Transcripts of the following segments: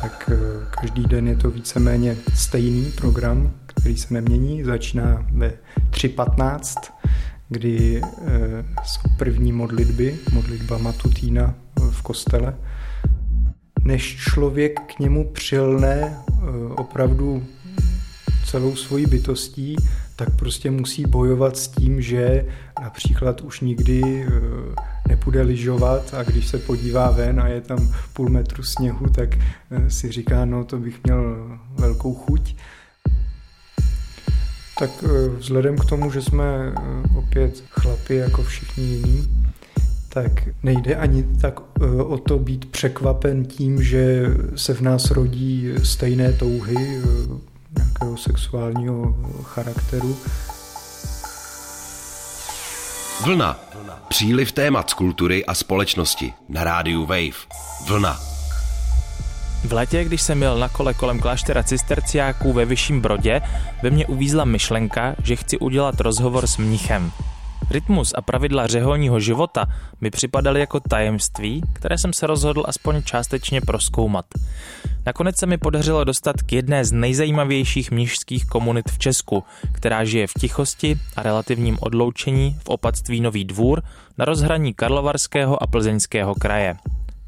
Tak eh, každý den je to víceméně stejný program, který se nemění. Začíná ve 3.15, kdy eh, jsou první modlitby, modlitba matutína v kostele. Než člověk k němu přilne opravdu celou svojí bytostí, tak prostě musí bojovat s tím, že například už nikdy eh, nepůjde lyžovat a když se podívá ven a je tam půl metru sněhu, tak eh, si říká, no to bych měl velkou chuť. Tak eh, vzhledem k tomu, že jsme opět chlapi jako všichni jiní, tak nejde ani tak o to být překvapen tím, že se v nás rodí stejné touhy nějakého sexuálního charakteru. Vlna. Příliv témat z kultury a společnosti na rádiu Wave. Vlna. V létě, když jsem měl na kole kolem kláštera cisterciáků ve Vyšším Brodě, ve mně uvízla myšlenka, že chci udělat rozhovor s mnichem. Rytmus a pravidla řeholního života mi připadaly jako tajemství, které jsem se rozhodl aspoň částečně proskoumat. Nakonec se mi podařilo dostat k jedné z nejzajímavějších mnižských komunit v Česku, která žije v tichosti a relativním odloučení v opatství Nový dvůr na rozhraní Karlovarského a Plzeňského kraje.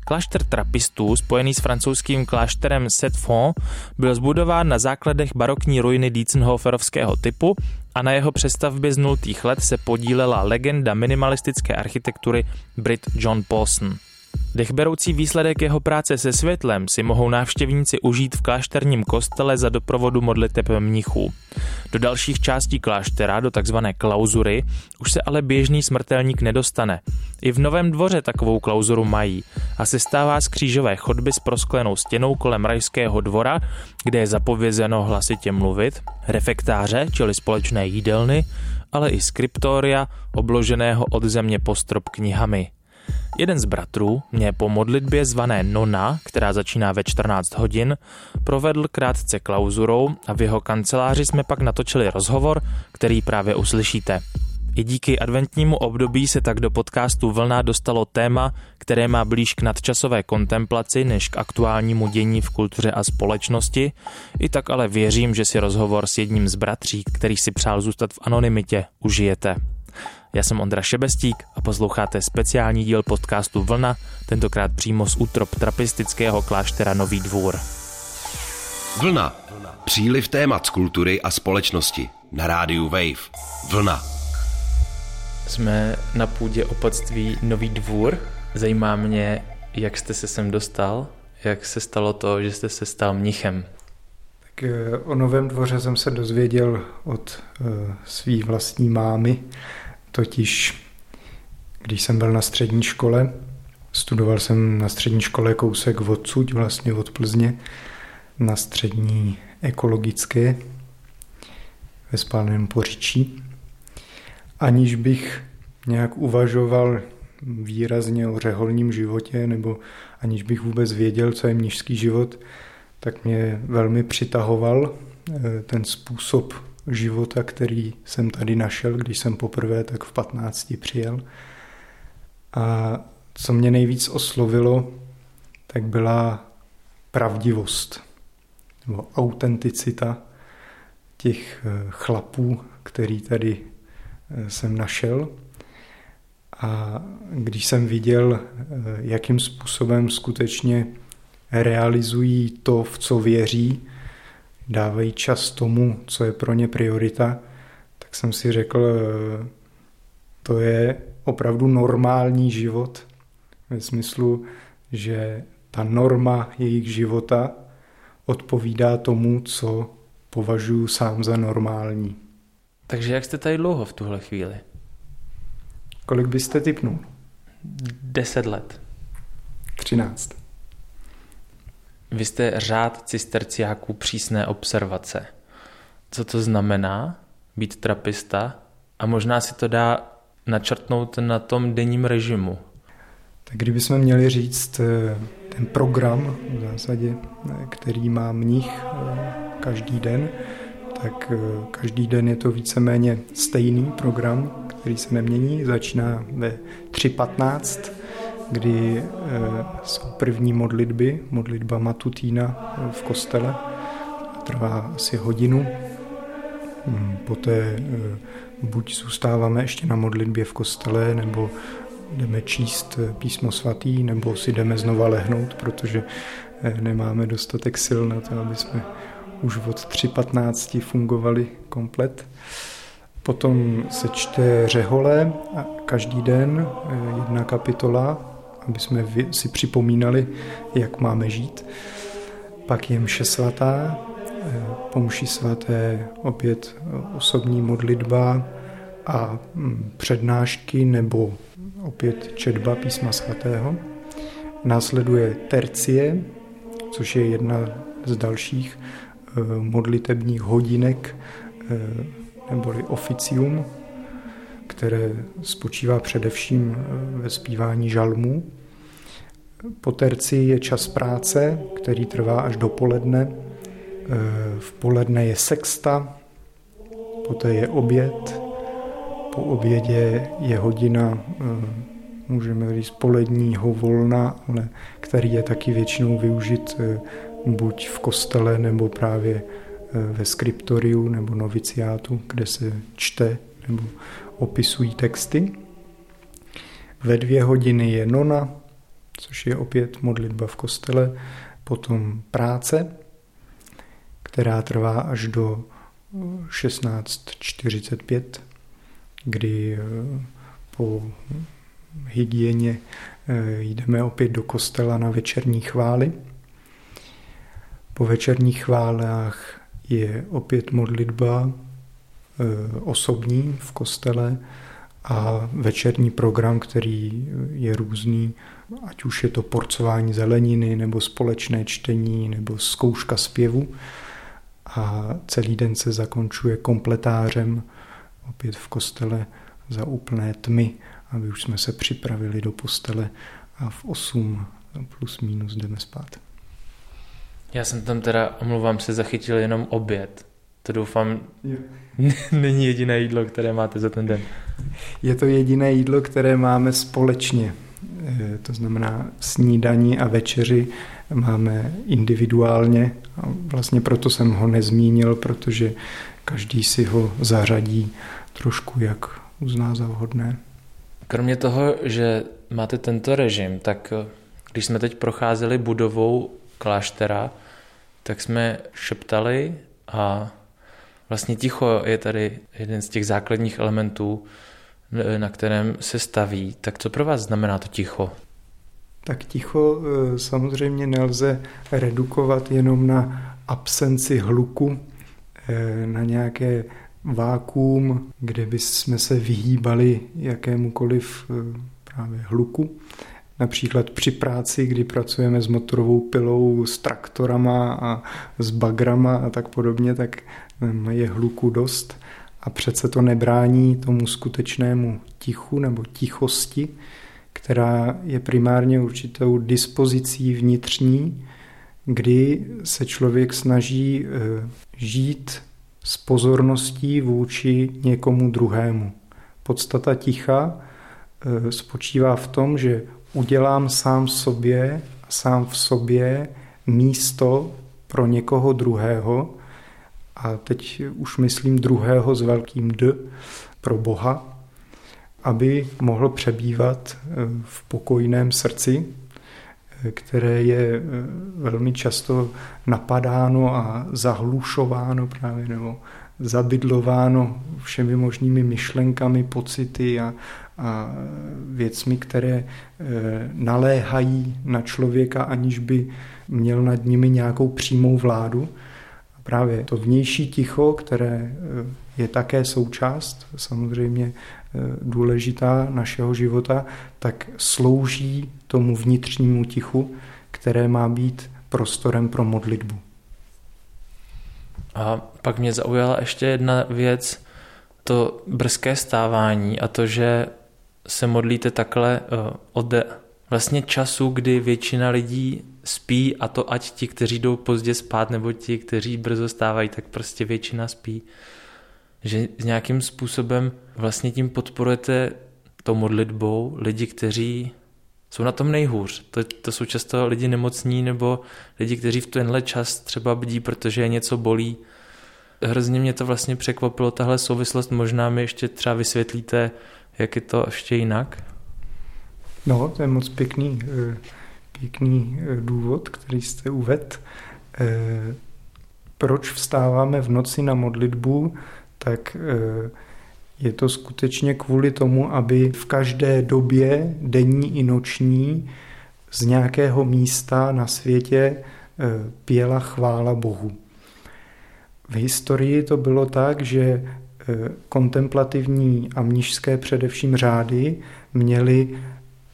Klášter trapistů, spojený s francouzským klášterem Set-Fond, byl zbudován na základech barokní ruiny Dietzenhoferovského typu a na jeho přestavbě z nultých let se podílela legenda minimalistické architektury Brit John Pawson. Dechberoucí výsledek jeho práce se světlem si mohou návštěvníci užít v klášterním kostele za doprovodu modliteb mnichů. Do dalších částí kláštera, do takzvané klauzury, už se ale běžný smrtelník nedostane. I v Novém dvoře takovou klauzuru mají a se stává z křížové chodby s prosklenou stěnou kolem rajského dvora, kde je zapovězeno hlasitě mluvit, refektáře, čili společné jídelny, ale i skriptoria, obloženého od země postrop knihami. Jeden z bratrů mě po modlitbě zvané Nona, která začíná ve 14 hodin, provedl krátce klauzurou a v jeho kanceláři jsme pak natočili rozhovor, který právě uslyšíte. I díky adventnímu období se tak do podcastu Vlna dostalo téma, které má blíž k nadčasové kontemplaci než k aktuálnímu dění v kultuře a společnosti. I tak ale věřím, že si rozhovor s jedním z bratří, který si přál zůstat v anonymitě, užijete. Já jsem Ondra Šebestík a posloucháte speciální díl podcastu Vlna, tentokrát přímo z útrop trapistického kláštera Nový dvůr. Vlna. Příliv témat z kultury a společnosti na rádiu Wave. Vlna. Jsme na půdě opatství Nový dvůr. Zajímá mě, jak jste se sem dostal, jak se stalo to, že jste se stal mnichem. Tak eh, o Novém dvoře jsem se dozvěděl od uh, svý vlastní mámy, Totiž, když jsem byl na střední škole, studoval jsem na střední škole kousek odsud, vlastně od Plzně, na střední ekologické ve spálném Poříčí. Aniž bych nějak uvažoval výrazně o řeholním životě, nebo aniž bych vůbec věděl, co je mnižský život, tak mě velmi přitahoval eh, ten způsob života, který jsem tady našel, když jsem poprvé tak v 15 přijel. A co mě nejvíc oslovilo, tak byla pravdivost nebo autenticita těch eh, chlapů, který tady eh, jsem našel. A když jsem viděl, eh, jakým způsobem skutečně realizují to, v co věří, dávají čas tomu, co je pro ně priorita, tak jsem si řekl, to je opravdu normální život ve smyslu, že ta norma jejich života odpovídá tomu, co považuji sám za normální. Takže jak jste tady dlouho v tuhle chvíli? Kolik byste typnul? Deset let. Třináct. Vy jste řád cisterciáků přísné observace. Co to znamená být trapista? A možná si to dá načrtnout na tom denním režimu. Tak kdybychom měli říct eh, ten program v zásadě, eh, který má mnich eh, každý den, tak každý den je to víceméně stejný program, který se nemění. Začíná ve 3.15, kdy jsou první modlitby, modlitba matutína v kostele, trvá asi hodinu. Hmm, poté buď zůstáváme ještě na modlitbě v kostele, nebo jdeme číst písmo svatý, nebo si jdeme znova lehnout, protože nemáme dostatek sil na to, aby jsme už od 3.15 fungovali komplet. Potom se čte řehole každý den jedna kapitola, aby jsme si připomínali, jak máme žít. Pak je mše svatá, po mši svaté opět osobní modlitba a mm, přednášky nebo opět četba písma svatého. Následuje tercie, což je jedna z dalších eh, modlitebních hodinek eh, neboli oficium, které spočívá především eh, ve zpívání žalmů. Po terci je čas práce, který trvá až do poledne. V poledne je sexta, poté je oběd, po obědě je hodina můžeme říct, poledního volna, ale který je taky většinou využit eh, buď v kostele nebo právě eh, ve skriptoriu nebo noviciátu, kde se čte nebo opisují texty. Ve dvě hodiny je nona, což je opět modlitba v kostele, potom práce, která trvá až do 16.45, kdy eh, po hygieně eh, jdeme opět do kostela na večerní chvály. Po večerních chválách je opět modlitba eh, osobní v kostele a večerní program, který je různý, ať už je to porcování zeleniny, nebo společné čtení, nebo zkouška zpěvu. A celý den se zakončuje kompletářem opět v kostele za úplné tmy aby už jsme se připravili do postele a v 8 plus minus jdeme spát. Já jsem tam teda, omlouvám se, zachytil jenom oběd. To doufám, není jediné jídlo, které máte za ten den. Je to jediné jídlo, které máme společně. E, to znamená snídaní a večeři máme individuálně. A vlastně proto jsem ho nezmínil, protože každý si ho zařadí trošku, jak uzná za vhodné. Kromě toho, že máte tento režim, tak eh, když jsme teď procházeli budovou kláštera, tak jsme šeptali a vlastně ticho je tady jeden z těch základních elementů, eh, na kterém se staví. Tak co pro vás znamená to ticho? Tak ticho eh, samozřejmě nelze redukovat jenom na absenci hluku, na nějaké vákuum, kde by jsme se vyhýbali jakémukoliv eh, právě hluku. Například při práci, kdy pracujeme s motorovou pilou, s traktorama a s bagrama a tak podobně, tak eh, je hluku dost a přece to nebrání tomu skutečnému tichu nebo tichosti, která je primárně určitou dispozicí vnitřní, kdy se člověk snaží eh, žít s pozorností vůči někomu druhému. Podstata ticha e, spočívá v tom, že udělám sám sobě a sám v sobě místo pro někoho druhého, a teď už myslím druhého s velkým D, pro Boha, aby mohl přebývat e, v pokojném srdci, které je eh, velmi často napadáno a zahlušováno právě nebo zabydlováno všemi možnými myšlenkami, pocity a, a věcmi, které naléhají na člověka, aniž by měl nad nimi nějakou přímou vládu. Právě to vnější ticho, které eh, je také součást samozřejmě důležitá našeho života, tak slouží tomu vnitřnímu tichu, které má být prostorem pro modlitbu. A pak mě zaujala ještě jedna věc, to brzké stávání a to, že se modlíte takhle eh, od vlastně času, kdy většina lidí spí a to ať ti, kteří jdou pozdě spát, nebo ti, kteří brzo stávají, tak prostě většina spí. Že nějakým způsobem vlastně tím podporujete tou modlitbou lidi, kteří jsou na tom nejhůř. To, to jsou často lidi nemocní nebo lidi, kteří v tenhle čas třeba bdí, protože je něco bolí. Hrozně mě to vlastně překvapilo, tahle souvislost. Možná mi ještě třeba vysvětlíte, jak je to ještě jinak? No, to je moc pěkný, eh, pěkný eh, důvod, který jste uved. Eh, proč vstáváme v noci na modlitbu, tak je to skutečně kvůli tomu, aby v každé době, denní i noční, z nějakého místa na světě pěla chvála Bohu. V historii to bylo tak, že kontemplativní a mnižské především řády měli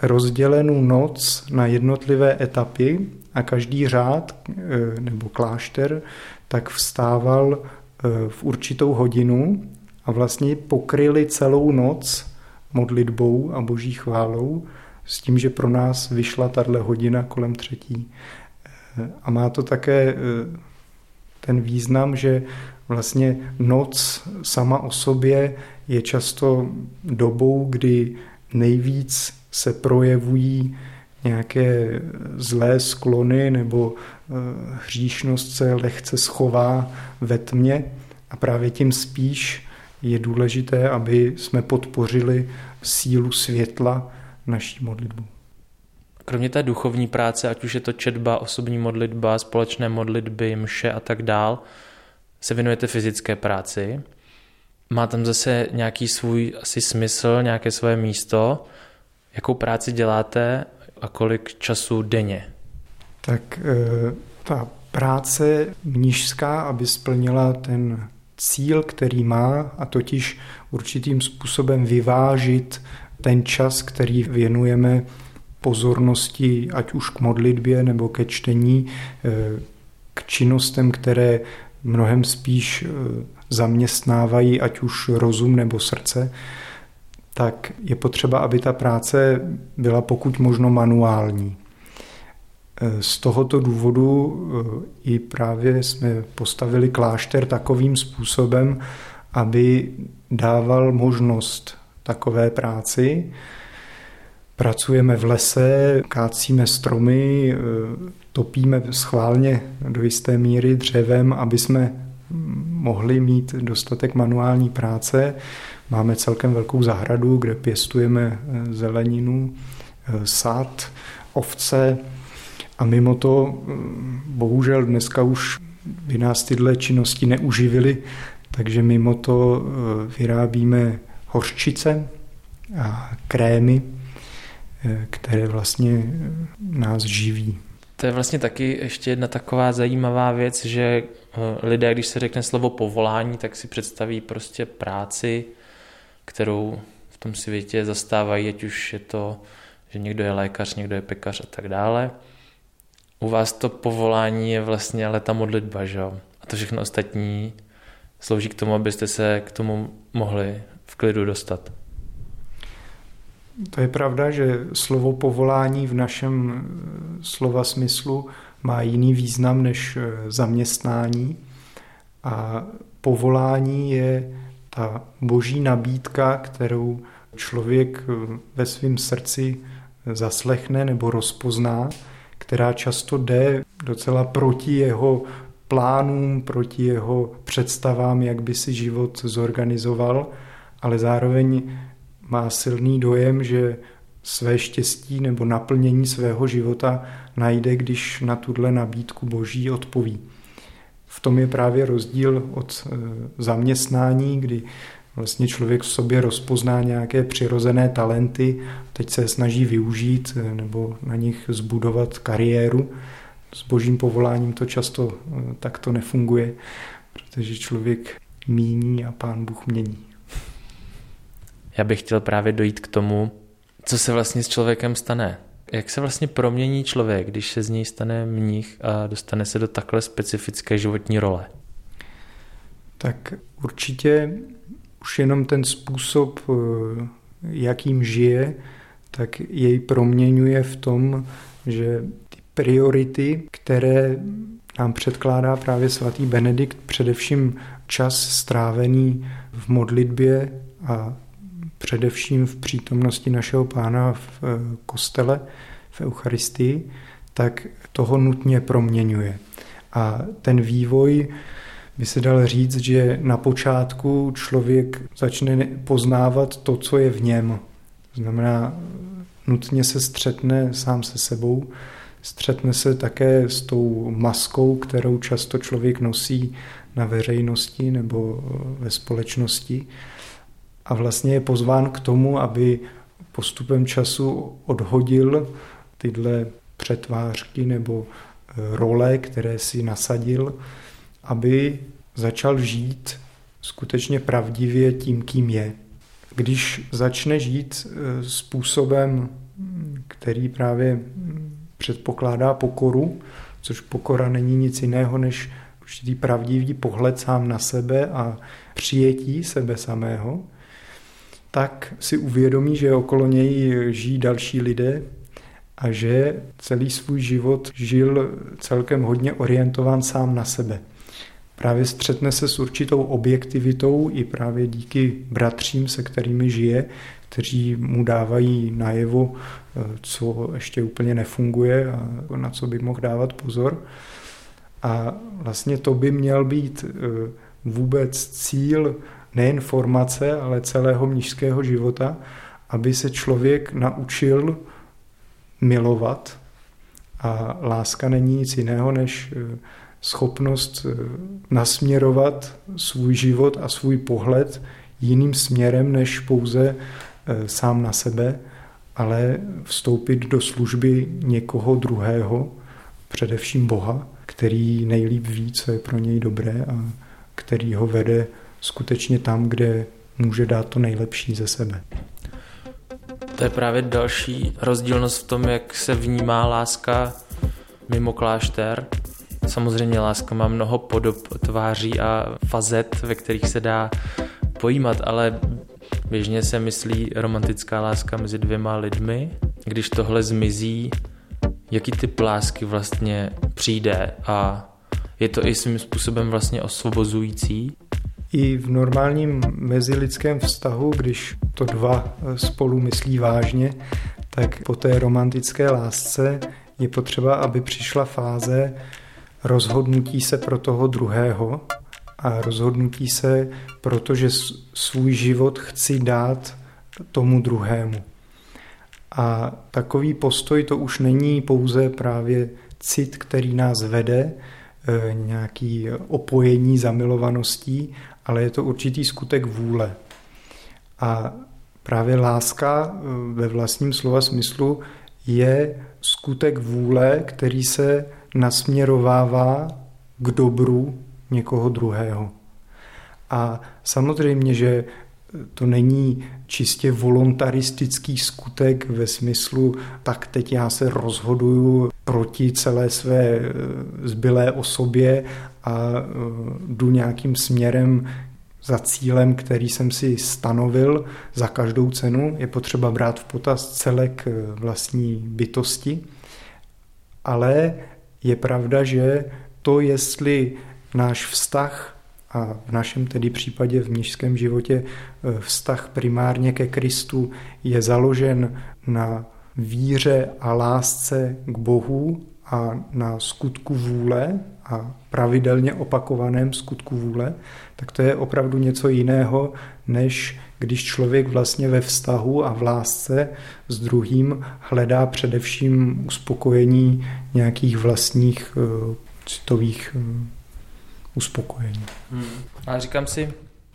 rozdělenou noc na jednotlivé etapy a každý řád eh, nebo klášter tak vstával eh, v určitou hodinu a vlastně pokryli celou noc modlitbou a boží chválou s tím, že pro nás vyšla tahle hodina kolem třetí. Eh, a má to také ten význam, že vlastně noc sama o sobě je často dobou, kdy nejvíc se projevují nějaké zlé sklony nebo eh, hříšnost se lehce schová ve tmě a právě tím spíš je důležité, aby jsme podpořili sílu světla naší modlitbu. Kromě té duchovní práce, ať už je to četba, osobní modlitba, společné modlitby, mše a tak dál, se věnujete fyzické práci. Má tam zase nějaký svůj asi smysl, nějaké svoje místo. Jakou práci děláte a kolik času denně? Tak eh, ta práce mnižská, aby splnila ten cíl, který má, a totiž určitým způsobem vyvážit ten čas, který věnujeme pozornosti, ať už k modlitbě nebo ke čtení, eh, k činnostem, které mnohem spíš eh, zaměstnávají ať už rozum nebo srdce, tak je potřeba, aby ta práce byla pokud možno manuální. Eh, z tohoto důvodu i právě jsme postavili klášter takovým způsobem, aby dával možnost takové práci, Pracujeme v lese, kácíme stromy, e, topíme schválně do jisté míry dřevem, aby jsme mohli mít dostatek manuální práce. Máme celkem velkou zahradu, kde pěstujeme e, zeleninu, e, sad, ovce a mimo to, bohužel dneska už by nás tyhle činnosti neuživily, takže mimo to vyrábíme hořčice a krémy, Eh, které vlastně eh, nás živí. To je vlastně taky ještě jedna taková zajímavá věc, že eh, lidé, když se řekne slovo povolání, tak si představí prostě práci, kterou v tom světě zastávají, ať už je to, že někdo je lékař, někdo je pekař a tak dále. U vás to povolání je vlastně ale ta modlitba, že jo? A to všechno ostatní slouží k tomu, abyste se k tomu mohli v klidu dostat. To je pravda, že slovo povolání v našem eh, slova smyslu má jiný význam než eh, zaměstnání. A povolání je ta boží nabídka, kterou člověk eh, ve svém srdci zaslechne nebo rozpozná, která často jde docela proti jeho plánům, proti jeho představám, jak by si život zorganizoval, ale zároveň má silný dojem, že své štěstí nebo naplnění svého života najde, když na tuhle nabídku boží odpoví. V tom je právě rozdíl od e, zaměstnání, kdy vlastně člověk v sobě rozpozná nějaké přirozené talenty, teď se snaží využít e, nebo na nich zbudovat kariéru. S božím povoláním to často e, takto nefunguje, protože člověk míní a pán Bůh mění já bych chtěl právě dojít k tomu, co se vlastně s člověkem stane. Jak se vlastně promění člověk, když se z něj stane mních a dostane se do takhle specifické životní role? Tak určitě už jenom ten způsob, eh, jakým žije, tak jej proměňuje v tom, že ty priority, které nám předkládá právě svatý Benedikt, především čas strávený v modlitbě a především v přítomnosti našeho pána v eh, kostele, v Eucharistii, tak toho nutně proměňuje. A ten vývoj by se dal říct, že na počátku člověk začne poznávat to, co je v něm. To znamená, nutně se střetne sám se sebou, střetne se také s tou maskou, kterou často člověk nosí na veřejnosti nebo ve společnosti a vlastně je pozván k tomu, aby postupem času odhodil tyhle přetvářky nebo e, role, které si nasadil, aby začal žít skutečně pravdivě tím, kým je. Když začne žít e, způsobem, který právě předpokládá pokoru, což pokora není nic jiného než určitý pravdivý pohled sám na sebe a přijetí sebe samého, tak si uvědomí, že okolo něj žijí další lidé a že celý svůj život žil celkem hodně orientován sám na sebe. Právě střetne se s určitou objektivitou i právě díky bratřím, se kterými žije, kteří mu dávají najevo, co ještě úplně nefunguje a na co by mohl dávat pozor. A vlastně to by měl být eh, vůbec cíl nejen formace, ale celého mnižského života, aby se člověk naučil milovat. A láska není nic jiného než eh, schopnost eh, nasměrovat svůj život a svůj pohled jiným směrem než pouze eh, sám na sebe, ale vstoupit do služby někoho druhého, především Boha, který nejlíp ví, co je pro něj dobré a který ho vede skutečně tam, kde může dát to nejlepší ze sebe. To je právě další rozdílnost v tom, jak se vnímá láska mimo klášter. Samozřejmě láska má mnoho podob, tváří a fazet, ve kterých se dá pojímat, ale běžně se myslí romantická láska mezi dvěma lidmi. Když tohle zmizí, jaký typ lásky vlastně přijde a je to i svým způsobem vlastně osvobozující? I v normálním mezilidském vztahu, když to dva spolu myslí vážně, tak po té romantické lásce je potřeba, aby přišla fáze rozhodnutí se pro toho druhého a rozhodnutí se, protože svůj život chci dát tomu druhému. A takový postoj to už není pouze právě cit, který nás vede, e, nějaký opojení zamilovaností, ale je to určitý skutek vůle. A právě láska e, ve vlastním slova smyslu je skutek vůle, který se nasměrovává k dobru někoho druhého. A samozřejmě, že to není čistě voluntaristický skutek ve smyslu, tak teď já se rozhoduju proti celé své e, zbylé osobě a e, jdu nějakým směrem za cílem, který jsem si stanovil za každou cenu. Je potřeba brát v potaz celek e, vlastní bytosti, ale je pravda, že to, jestli náš vztah a v našem tedy případě v mnižském životě eh, vztah primárně ke Kristu je založen na víře a lásce k Bohu a na skutku vůle a pravidelně opakovaném skutku vůle, tak to je opravdu něco jiného, než když člověk vlastně ve vztahu a v lásce s druhým hledá především uspokojení nějakých vlastních uh, citových uh, uspokojení. Hmm. Ale říkám si,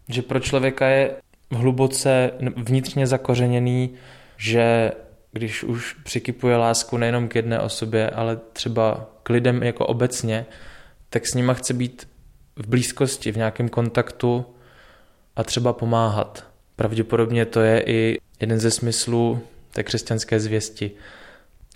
že pro člověka je hluboce vnitřně zakořeněný, že když už přikypuje lásku nejenom k jedné osobě, ale třeba k lidem jako obecně, tak s nima chce být v blízkosti, v nějakém kontaktu a třeba pomáhat. Pravděpodobně to je i jeden ze smyslů té křesťanské zvěsti.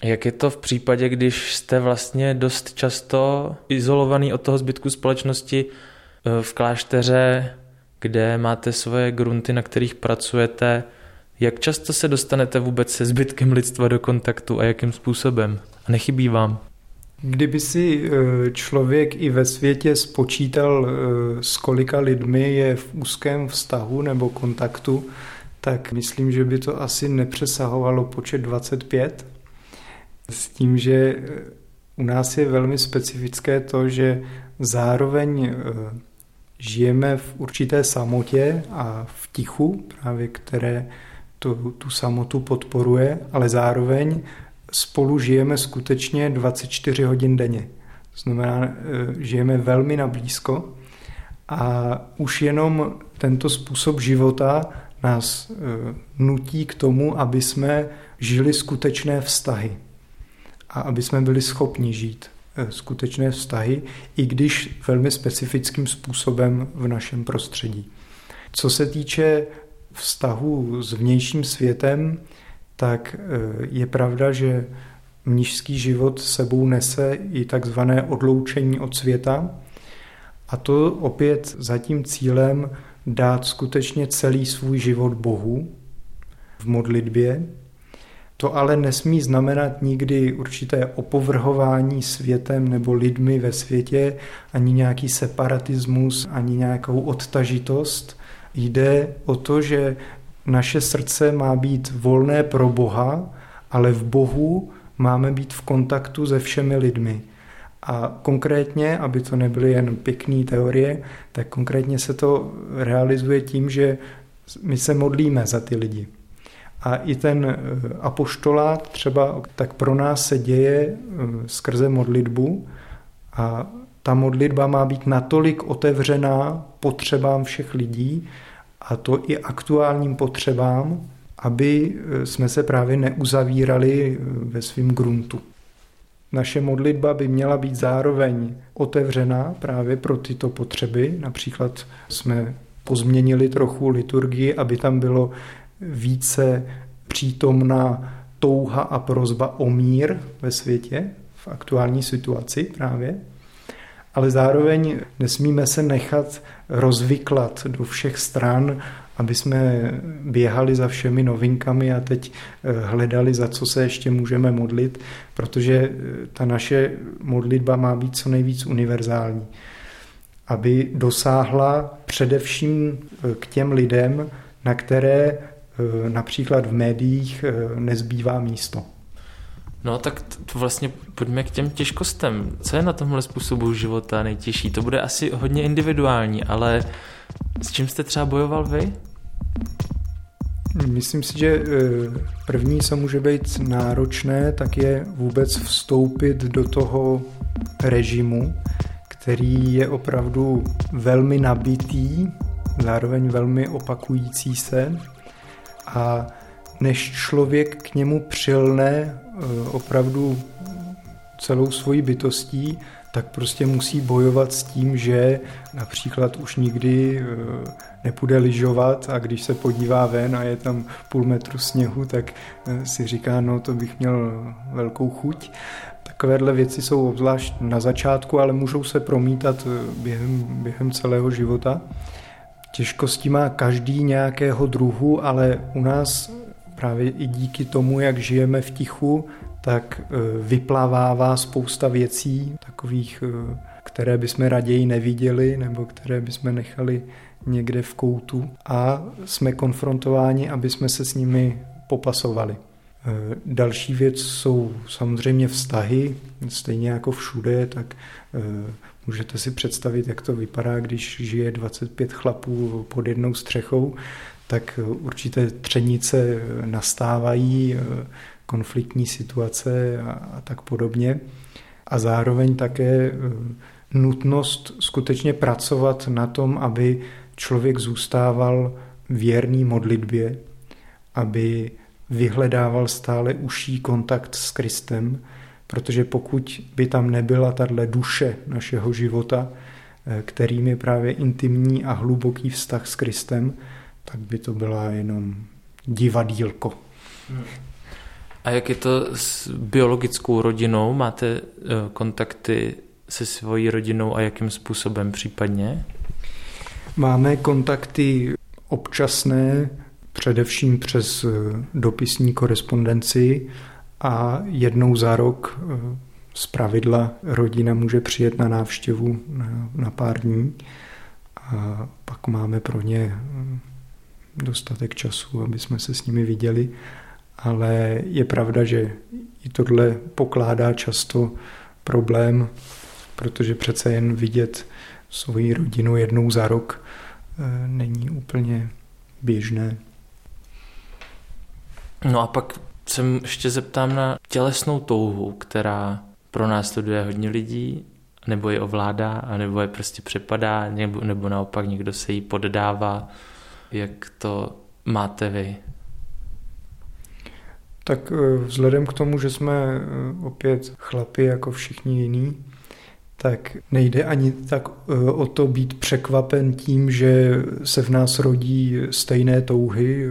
Jak je to v případě, když jste vlastně dost často izolovaný od toho zbytku společnosti eh, v klášteře, kde máte svoje grunty, na kterých pracujete, jak často se dostanete vůbec se zbytkem lidstva do kontaktu a jakým způsobem? A nechybí vám? Kdyby si eh, člověk i ve světě spočítal, eh, s kolika lidmi je v úzkém vztahu nebo kontaktu, tak myslím, že by to asi nepřesahovalo počet 25. S tím, že u nás je velmi specifické to, že zároveň eh, žijeme v určité samotě a v tichu, právě které tu, tu samotu podporuje, ale zároveň spolu žijeme skutečně 24 hodin denně. To znamená, eh, žijeme velmi na blízko a už jenom tento způsob života nás eh, nutí k tomu, aby jsme žili skutečné vztahy a aby jsme byli schopni žít eh, skutečné vztahy, i když velmi specifickým způsobem v našem prostředí. Co se týče vztahu s vnějším světem, tak eh, je pravda, že mnižský život sebou nese i takzvané odloučení od světa. A to opět za tím cílem dát skutečně celý svůj život Bohu v modlitbě. To ale nesmí znamenat nikdy určité opovrhování světem nebo lidmi ve světě, ani nějaký separatismus, ani nějakou odtažitost. Jde o to, že naše srdce má být volné pro Boha, ale v Bohu máme být v kontaktu se všemi lidmi. A konkrétně, aby to nebyly jen pěkné teorie, tak konkrétně se to realizuje tím, že my se modlíme za ty lidi. A i ten eh, apoštolát třeba, tak pro nás se děje eh, skrze modlitbu a ta modlitba má být natolik otevřená potřebám všech lidí, a to i aktuálním potřebám, aby eh, jsme se právě neuzavírali ve svém gruntu. Naše modlitba by měla být zároveň otevřená právě pro tyto potřeby. Například jsme pozměnili trochu liturgii, aby tam bylo více přítomná touha a prozba o mír ve světě, v aktuální situaci právě. Ale zároveň nesmíme se nechat rozvyklat do všech stran aby jsme běhali za všemi novinkami a teď eh, hledali, za co se ještě můžeme modlit, protože eh, ta naše modlitba má být co nejvíc univerzální, aby dosáhla především eh, k těm lidem, na které například v médiích nezbývá místo. No tak to vlastně pojďme k těm těžkostem. Co je na tomhle způsobu života nejtěžší? To bude asi hodně individuální, ale s čím jste třeba bojoval vy? Myslím si, že eh, první, co může být náročné, tak je vůbec vstoupit do toho režimu, který je opravdu velmi nabitý, zároveň velmi opakující se a než člověk k němu přilne opravdu celou svojí bytostí, tak prostě musí bojovat s tím, že například už nikdy eh, nepůjde lyžovat a když se podívá ven a je tam půl metru sněhu, tak eh, si říká, no to bych měl velkou chuť. Takovéhle věci jsou obzvlášť na začátku, ale můžou se promítat eh, během, během celého života. Těžkosti má každý nějakého druhu, ale u nás právě i díky tomu, jak žijeme v tichu, tak e, vyplavává spousta věcí, takových, e, které bychom raději neviděli nebo které bychom nechali někde v koutu. A jsme konfrontováni, aby jsme se s nimi popasovali. E, další věc jsou samozřejmě vztahy, stejně jako všude, tak můžete si představit, jak to vypadá, když žije 25 chlapů pod jednou střechou, tak určité třenice nastávají, konfliktní situace a, a tak podobně. A zároveň také eh, nutnost skutečně pracovat na tom, aby člověk zůstával věrný modlitbě, aby vyhledával stále užší kontakt s Kristem, protože pokud by tam nebyla tahle duše našeho života, eh, kterým je právě intimní a hluboký vztah s Kristem, tak by to byla jenom divadílko. Hmm. A jak je to s biologickou rodinou? Máte eh, kontakty se svojí rodinou a jakým způsobem případně? Máme kontakty občasné, především přes eh, dopisní korespondenci a jednou za rok eh, z pravidla rodina může přijet na návštěvu na, na pár dní a pak máme pro ně dostatek času, aby jsme se s nimi viděli, ale je pravda, že i tohle pokládá často problém, protože přece jen vidět svoji rodinu jednou za rok eh, není úplně běžné. No a pak se ještě zeptám na tělesnou touhu, která pro nás studuje hodně lidí, nebo je ovládá, nebo je prostě přepadá, nebo, nebo naopak někdo se jí poddává. Jak to máte vy? Tak eh, vzhledem k tomu, že jsme eh, opět chlapi jako všichni jiní, tak nejde ani tak eh, o to být překvapen tím, že se v nás rodí stejné touhy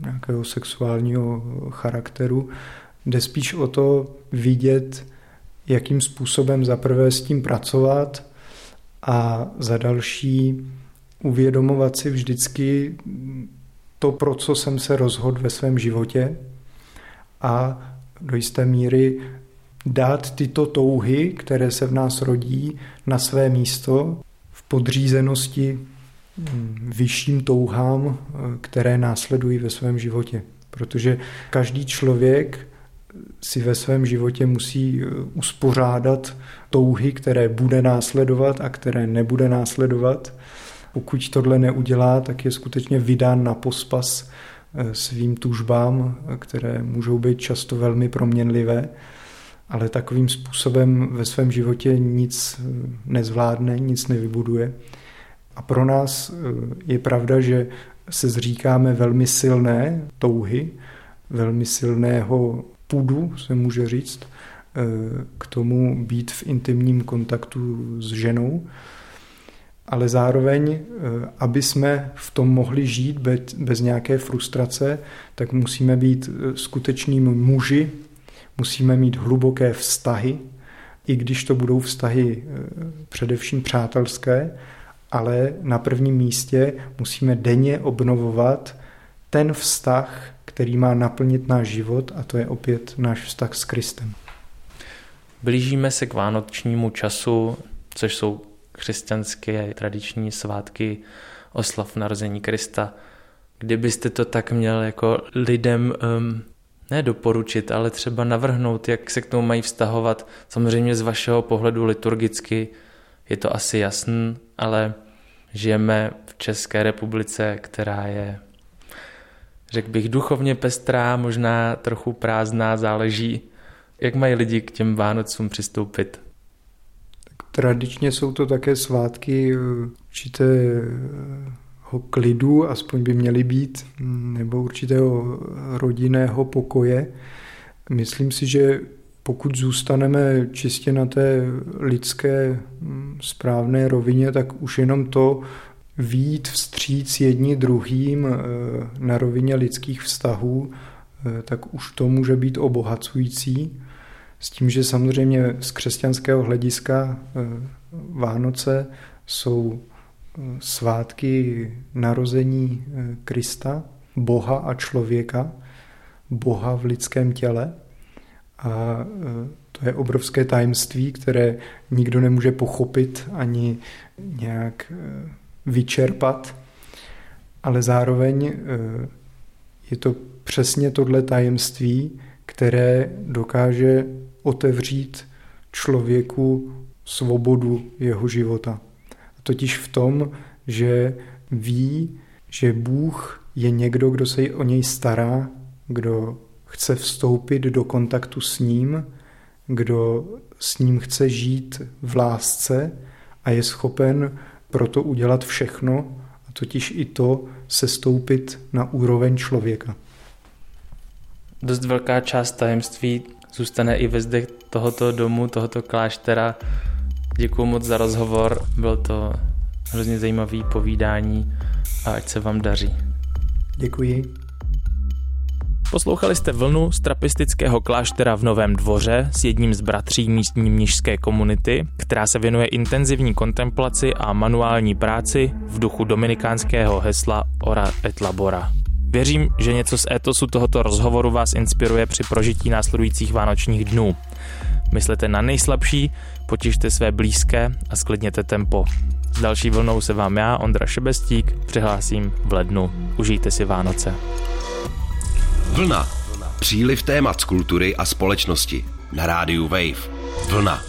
nějakého sexuálního charakteru. Jde spíš o to vidět, jakým způsobem zaprvé s tím pracovat a za další uvědomovat si vždycky to, pro co jsem se rozhodl ve svém životě a do jisté míry dát tyto touhy, které se v nás rodí, na své místo v podřízenosti mm, vyšším touhám, které následují ve svém životě. Protože každý člověk si ve svém životě musí eh, uspořádat touhy, které bude následovat a které nebude následovat. Pokud tohle neudělá, tak je skutečně vydán na pospas eh, svým tužbám, které můžou být často velmi proměnlivé, ale takovým způsobem ve svém životě nic eh, nezvládne, nic nevybuduje. A pro nás je pravda, že se zříkáme velmi silné touhy, velmi silného půdu, se může říct, eh, k tomu být v intimním kontaktu s ženou, ale zároveň, eh, aby jsme v tom mohli žít bez, nějaké frustrace, tak musíme být eh, skutečnými muži, musíme mít hluboké vztahy, i když to budou vztahy především přátelské, ale na prvním místě musíme denně obnovovat ten vztah, který má naplnit náš život a to je opět náš vztah s Kristem. Blížíme se k vánočnímu času, což jsou křesťanské tradiční svátky oslav narození Krista. Kdybyste to tak měl jako lidem um, ne doporučit, ale třeba navrhnout, jak se k tomu mají vztahovat, samozřejmě z vašeho pohledu liturgicky je to asi jasný, ale žijeme v České republice, která je řekl bych, duchovně pestrá, možná trochu prázdná, záleží, jak mají lidi k těm Vánocům přistoupit. Tradičně jsou to také svátky eh, určitého klidu, aspoň by měly být, nebo určitého rodinného pokoje. Myslím si, že pokud zůstaneme čistě na té lidské mm, správné rovině, tak už jenom to výjít vstříc jedni druhým eh, na rovině lidských vztahů, eh, tak už to může být obohacující. S tím, že samozřejmě z křesťanského hlediska eh, Vánoce jsou svátky narození Krista, Boha a člověka, Boha v lidském těle. A to je obrovské tajemství, které nikdo nemůže pochopit ani nějak vyčerpat, ale zároveň eh, je to přesně tohle tajemství, které dokáže otevřít člověku svobodu jeho života. Totiž v tom, že ví, že Bůh je někdo, kdo se o něj stará, kdo chce vstoupit do kontaktu s ním, kdo s ním chce žít v lásce a je schopen proto udělat všechno, a totiž i to sestoupit na úroveň člověka. Dost velká část tajemství zůstane i ve zdech tohoto domu, tohoto kláštera. Děkuji moc za rozhovor, byl to hrozně zajímavý povídání a ať se vám daří. Děkuji. Poslouchali jste vlnu z trapistického kláštera v Novém dvoře s jedním z bratří místní mnižské komunity, která se věnuje intenzivní kontemplaci a manuální práci v duchu dominikánského hesla Ora et Labora. Věřím, že něco z étosu tohoto rozhovoru vás inspiruje při prožití následujících vánočních dnů. myslete na nejslabší, potěšte své blízké a sklidněte tempo. S další vlnou se vám já, Ondra Šebestík, přihlásím v lednu. Užijte si Vánoce. Vlna. Příliv témat z kultury a společnosti. Na rádiu Wave. Vlna.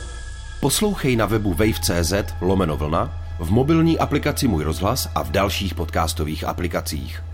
Poslouchej na webu wave.cz lomeno vlna, v mobilní aplikaci Můj rozhlas a v dalších podcastových aplikacích.